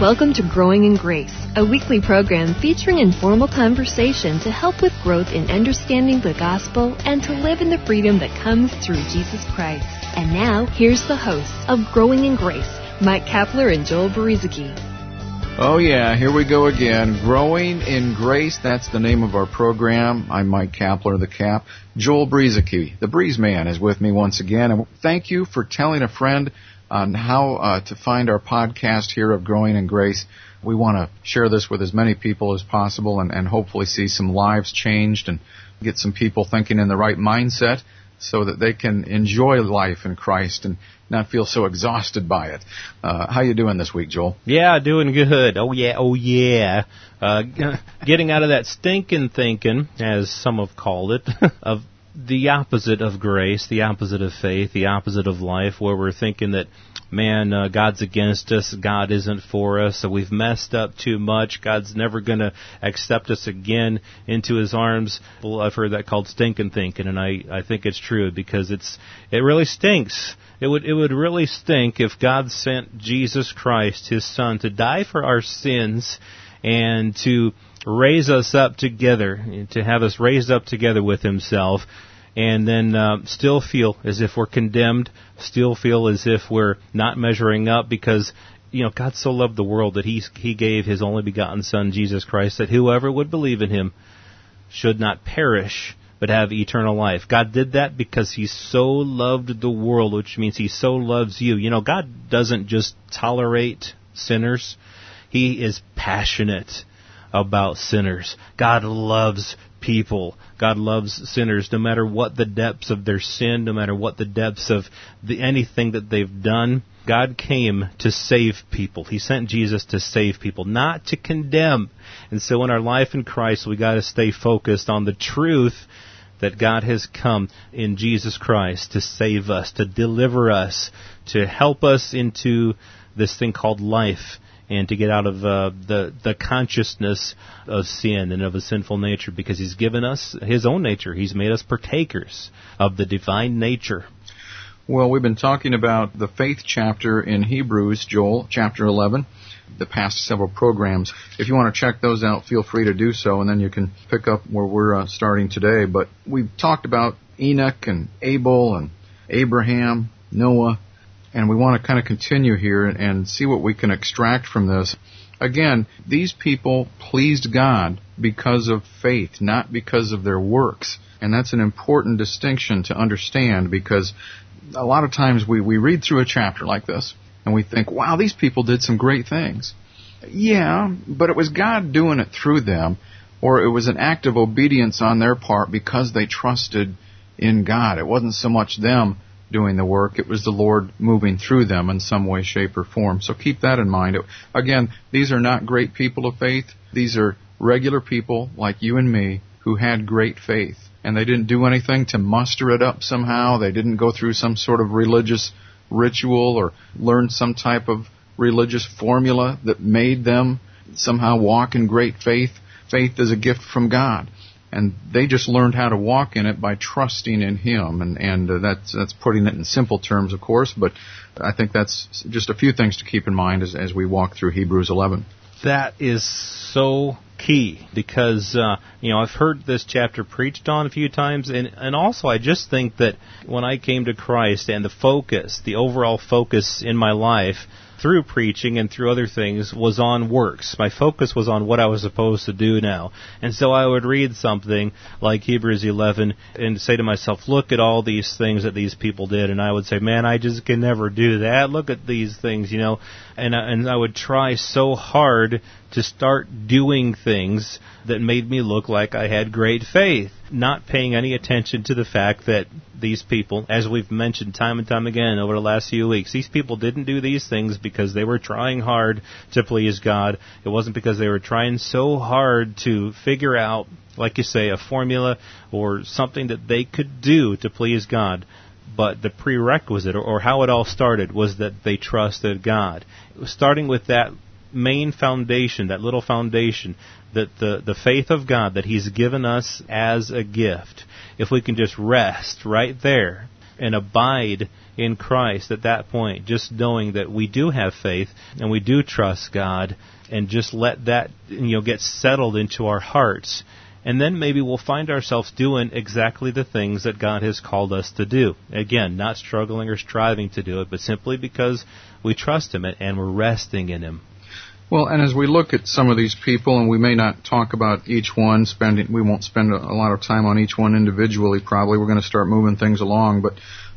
Welcome to Growing in Grace, a weekly program featuring informal conversation to help with growth in understanding the gospel and to live in the freedom that comes through Jesus Christ. And now, here's the hosts of Growing in Grace, Mike Kapler and Joel Brueseke. Oh yeah, here we go again. Growing in Grace, that's the name of our program. I'm Mike Kapler, the Cap. Joel Brueseke, the Breeze Man, is with me once again. And thank you for telling a friend on how uh, to find our podcast here of Growing in Grace. We want to share this with as many people as possible and, and hopefully see some lives changed and get some people thinking in the right mindset so that they can enjoy life in Christ and not feel so exhausted by it. Uh, how you doing this week, Joel? Yeah, doing good. Oh yeah, oh yeah. Uh, getting out of that stinking thinking, as some have called it, of the opposite of grace, the opposite of faith, the opposite of life, where we're thinking that, man, uh, God's against us, God isn't for us, so we've messed up too much, God's never going to accept us again into His arms. Well, I've heard that called stinking thinking, and I, I think it's true because it's it really stinks. It would it would really stink if God sent Jesus Christ, His Son, to die for our sins and to raise us up together, to have us raised up together with Himself, and then uh, still feel as if we're condemned, still feel as if we're not measuring up because you know God so loved the world that He He gave His only begotten Son Jesus Christ that whoever would believe in Him should not perish but have eternal life. God did that because He so loved the world, which means He so loves you. You know, God doesn't just tolerate sinners. He is passionate about sinners. God loves people. God loves sinners no matter what the depths of their sin, no matter what the depths of the, anything that they've done. God came to save people. He sent Jesus to save people, not to condemn. And so in our life in Christ, we got to stay focused on the truth that God has come in Jesus Christ to save us, to deliver us, to help us into this thing called life and to get out of uh, the the consciousness of sin and of a sinful nature because he's given us his own nature. He's made us partakers of the divine nature. Well we've been talking about the faith chapter in Hebrews Joel chapter 11 the past several programs. If you want to check those out feel free to do so and then you can pick up where we're uh, starting today. But we've talked about Enoch and Abel and Abraham Noah and we want to kind of continue here and see what we can extract from this. Again, these people pleased God because of faith, not because of their works. And that's an important distinction to understand because a lot of times we, we read through a chapter like this and we think, wow, these people did some great things. Yeah, but it was God doing it through them, or it was an act of obedience on their part because they trusted in God. It wasn't so much them doing the work. It was the Lord moving through them in some way, shape, or form. So keep that in mind. Again, these are not great people of faith. These are regular people like you and me who had great faith. And they didn't do anything to muster it up somehow. They didn't go through some sort of religious ritual or learn some type of religious formula that made them somehow walk in great faith. Faith is a gift from God and they just learned how to walk in it by trusting in Him, and and uh, that's that's putting it in simple terms, of course, but I think that's just a few things to keep in mind as as we walk through Hebrews 11. That is so key because uh, you know I've heard this chapter preached on a few times, and and also I just think that when I came to Christ and the focus, the overall focus in my life through preaching and through other things was on works. My focus was on what I was supposed to do now. And so I would read something like Hebrews 11 and say to myself, look at all these things that these people did. And I would say, man, I just can never do that. Look at these things, you know. And, and I would try so hard to start doing things that made me look like I had great faith, not paying any attention to the fact that these people, as we've mentioned time and time again over the last few weeks, these people didn't do these things because they were trying hard to please God. It wasn't because they were trying so hard to figure out, like you say, a formula or something that they could do to please God but the prerequisite or, how it all started was that they trusted God. Starting with that main foundation, that little foundation, that the, the faith of God that He's given us as a gift, if we can just rest right there and abide in Christ at that point, just knowing that we do have faith and we do trust God, and just let that you know get settled into our hearts. And then maybe we'll find ourselves doing exactly the things that God has called us to do. Again, not struggling or striving to do it, but simply because we trust Him and we're resting in Him. Well, and as we look at some of these people, and we may not talk about each one, spending, we won't spend a, lot of time on each one individually. Probably, we're going to start moving things along. But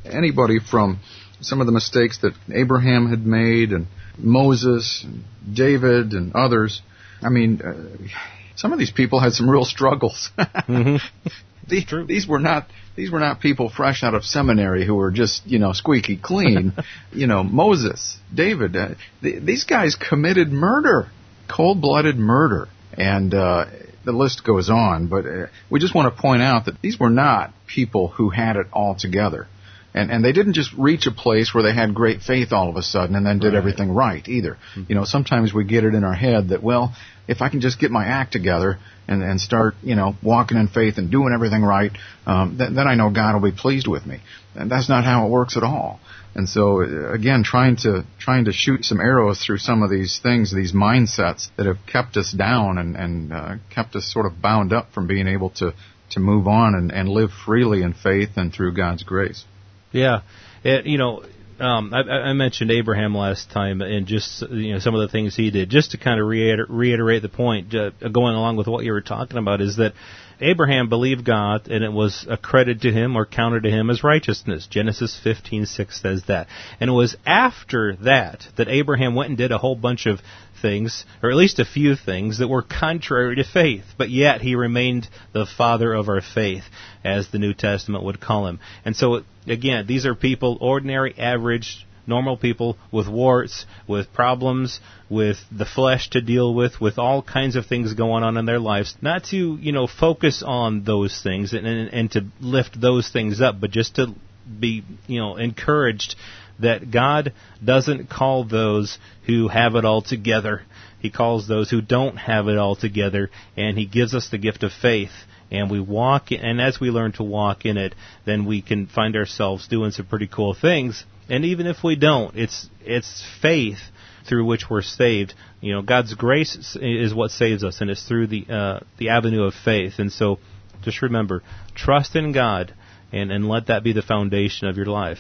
anybody from some of the mistakes that Abraham had made, and Moses, and David, and others. I mean, uh, some of these people had some real struggles. mm-hmm. these, these were not these were not people fresh out of seminary who were just you know squeaky clean. you know Moses, David, uh, th- these guys committed murder, cold-blooded murder, and uh, the list goes on. But uh, we just want to point out that these were not people who had it all together. And, and they didn't just reach a place where they had great faith all of a sudden and then did right. everything right either. Mm-hmm. You know, sometimes we get it in our head that, well, if I can just get my act together and, and start, you know, walking in faith and doing everything right, um, th- then I know God will be pleased with me. And that's not how it works at all. And so, again, trying to trying to shoot some arrows through some of these things, these mindsets that have kept us down and, and uh, kept us sort of bound up from being able to to move on and, and live freely in faith and through God's grace. Yeah, it, you know, um, I, I, mentioned Abraham last time, and just you know some of the things he did. Just to kind of reiter- reiterate the point, uh, going along with what you were talking about, is that Abraham believed God, and it was accredited to him or counted to him as righteousness. Genesis 15:6 says that, and it was after that that Abraham went and did a whole bunch of things, or at least a few things, that were contrary to faith, but yet he remained the father of our faith, as the New Testament would call him. And so, again, these are people, ordinary, average, normal people with warts, with problems, with the flesh to deal with, with all kinds of things going on in their lives. Not to, you know, focus on those things and, and, and to lift those things up, but just to be, you know, encouraged that God doesn't call those who have it all together. He calls those who don't have it all together, and He gives us the gift of faith. And we walk, and as we learn to walk in it, then we can find ourselves doing some pretty cool things. And even if we don't, it's it's faith through which we're saved. You know, God's grace is what saves us, and it's through the uh, the avenue of faith. And so, just remember, trust in God, and and let that be the foundation of your life.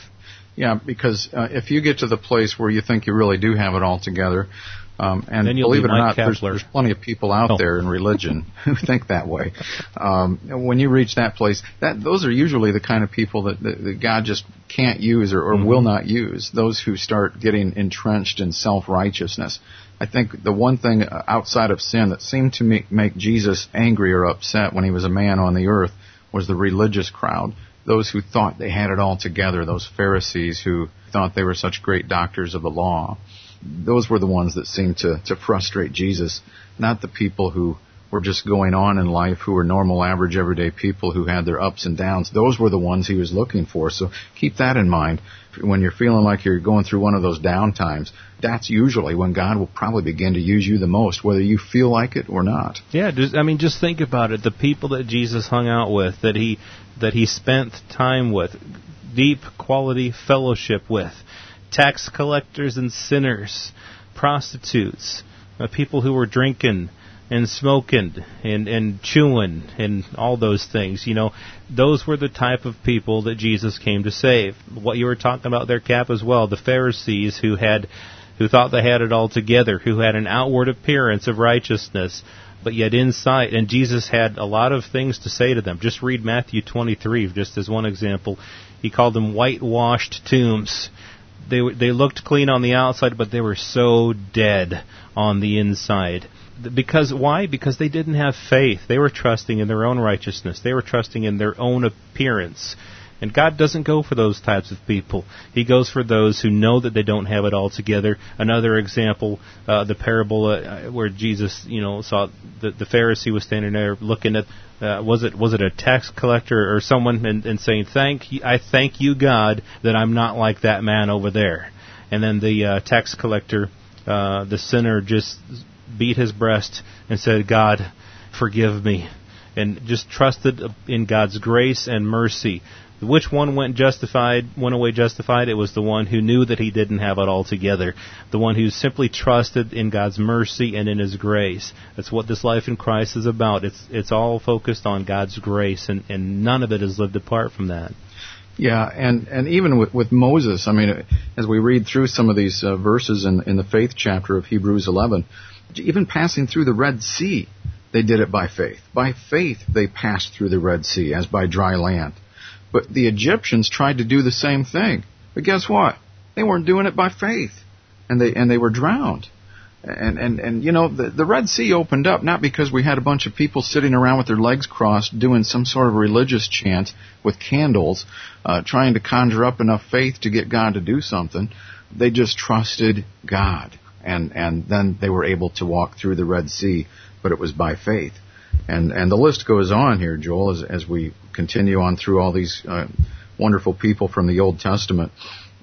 Yeah, because uh, if you get to the place where you think you really do have it all together, um, and believe it or not, there's, there's, plenty of people out oh. there in religion who think that way. Um, when you reach that place, that those are usually the kind of people that, that, that God just can't use or, or mm-hmm. will not use. Those who start getting entrenched in self righteousness. I think the one thing uh, outside of sin that seemed to make, make Jesus angry or upset when he was a man on the earth was the religious crowd those who thought they had it all together, those Pharisees who thought they were such great doctors of the law, those were the ones that seemed to, to frustrate Jesus, not the people who were just going on in life, who were normal, average, everyday people who had their ups and downs. Those were the ones he was looking for. So keep that in mind. When you're feeling like you're going through one of those down times, that's usually when God will probably begin to use you the most, whether you feel like it or not. Yeah, just, I mean, just think about it. The people that Jesus hung out with, that he that he spent time with, deep quality fellowship with, tax collectors and sinners, prostitutes, uh, people who were drinking and smoking and, and chewing and all those things. You know, those were the type of people that Jesus came to save. What you were talking about their Cap, as well, the Pharisees who had who thought they had it all together, who had an outward appearance of righteousness, but yet inside, and Jesus had a lot of things to say to them. Just read Matthew 23, just as one example. He called them whitewashed tombs. They they looked clean on the outside, but they were so dead on the inside. Because why? Because they didn't have faith. They were trusting in their own righteousness. They were trusting in their own appearance. And God doesn't go for those types of people. He goes for those who know that they don't have it all together. Another example, uh, the parable uh, where Jesus, you know, saw the, the Pharisee was standing there looking at, uh, was it was it a tax collector or someone, and, and saying, "Thank you, I thank you, God, that I'm not like that man over there." And then the uh, tax collector, uh, the sinner, just beat his breast and said, "God, forgive me." and just trusted in God's grace and mercy Which one went justified, went away justified? It was the one who knew that he didn't have it all together. The one who simply trusted in God's mercy and in His grace. That's what this life in Christ is about. It's, it's all focused on God's grace and, and none of it is lived apart from that. Yeah, and, and even with, with Moses, I mean, as we read through some of these uh, verses in, in the faith chapter of Hebrews 11, even passing through the Red Sea, they did it by faith. By faith, they passed through the Red Sea as by dry land. But the Egyptians tried to do the same thing. But guess what? They weren't doing it by faith. And they, and they were drowned. And, and, and, you know, the, the Red Sea opened up not because we had a bunch of people sitting around with their legs crossed doing some sort of religious chant with candles, uh, trying to conjure up enough faith to get God to do something. They just trusted God. And, and then they were able to walk through the Red Sea, but it was by faith. And, and the list goes on here, Joel, as, as we continue on through all these, uh, wonderful people from the Old Testament,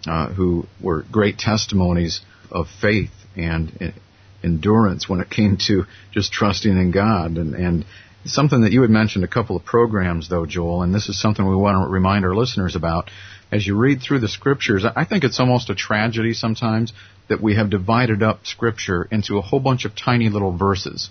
uh, who were great testimonies of faith and endurance when it came to just trusting in God. And, and something that you had mentioned a couple of programs though, Joel, and this is something we want to remind our listeners about. As you read through the scriptures, I think it's almost a tragedy sometimes that we have divided up scripture into a whole bunch of tiny little verses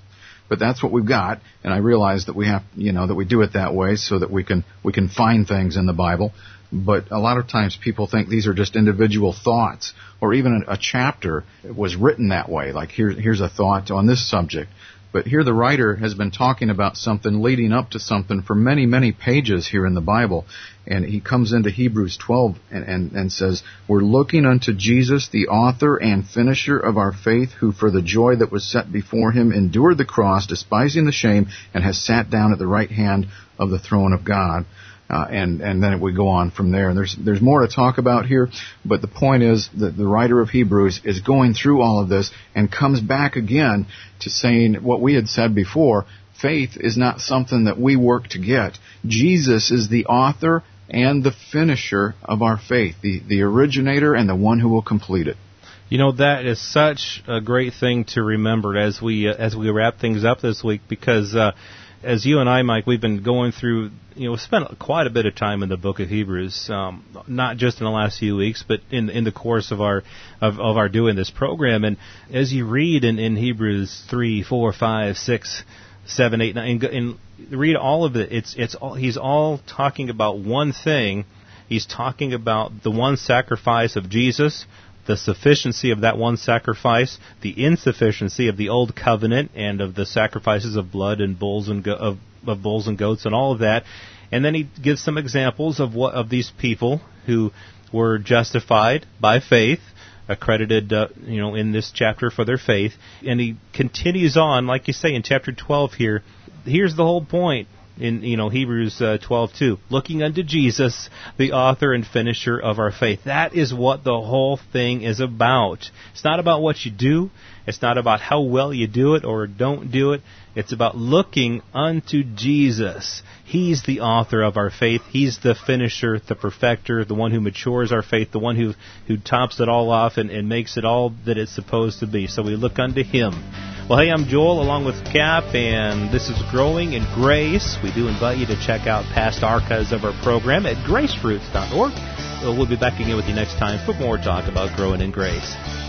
but that's what we've got and i realize that we have you know that we do it that way so that we can we can find things in the bible but a lot of times people think these are just individual thoughts, or even a, chapter was written that way. Like here, here's a thought on this subject. But here the writer has been talking about something leading up to something for many, many pages here in the Bible. And he comes into Hebrews 12 and, and, and says, We're looking unto Jesus, the author and finisher of our faith, who for the joy that was set before him endured the cross, despising the shame, and has sat down at the right hand of the throne of God. Uh, and and then it would go on from there. And there's there's more to talk about here, but the point is that the writer of Hebrews is going through all of this and comes back again to saying what we had said before. Faith is not something that we work to get. Jesus is the author and the finisher of our faith, the, the originator and the one who will complete it. You know that is such a great thing to remember as we uh, as we wrap things up this week because uh, as you and I, Mike, we've been going through, you know, spent quite a bit of time in the book of Hebrews, um, not just in the last few weeks, but in in the course of our of, of our doing this program. And as you read in, in Hebrews three, four, five, six, seven, eight, nine, and, and read all of it, it's it's all he's all talking about one thing. He's talking about the one sacrifice of Jesus the sufficiency of that one sacrifice, the insufficiency of the old covenant and of the sacrifices of blood and bulls and go- of, of bulls and goats and all of that. And then he gives some examples of what of these people who were justified by faith, accredited, uh, you know, in this chapter for their faith. And he continues on, like you say in chapter 12 here. Here's the whole point in you know Hebrews uh, 12:2, looking unto Jesus, the author and finisher of our faith. That is what the whole thing is about. It's not about what you do. It's not about how well you do it or don't do it. It's about looking unto Jesus. He's the author of our faith. He's the finisher, the perfecter, the one who matures our faith, the one who, who tops it all off and, and makes it all that it's supposed to be. So we look unto Him. Well, hey, I'm Joel along with Cap, and this is Growing in Grace. We do invite you to check out past archives of our program at graceroots.org. We'll be back again with you next time for more talk about growing in grace.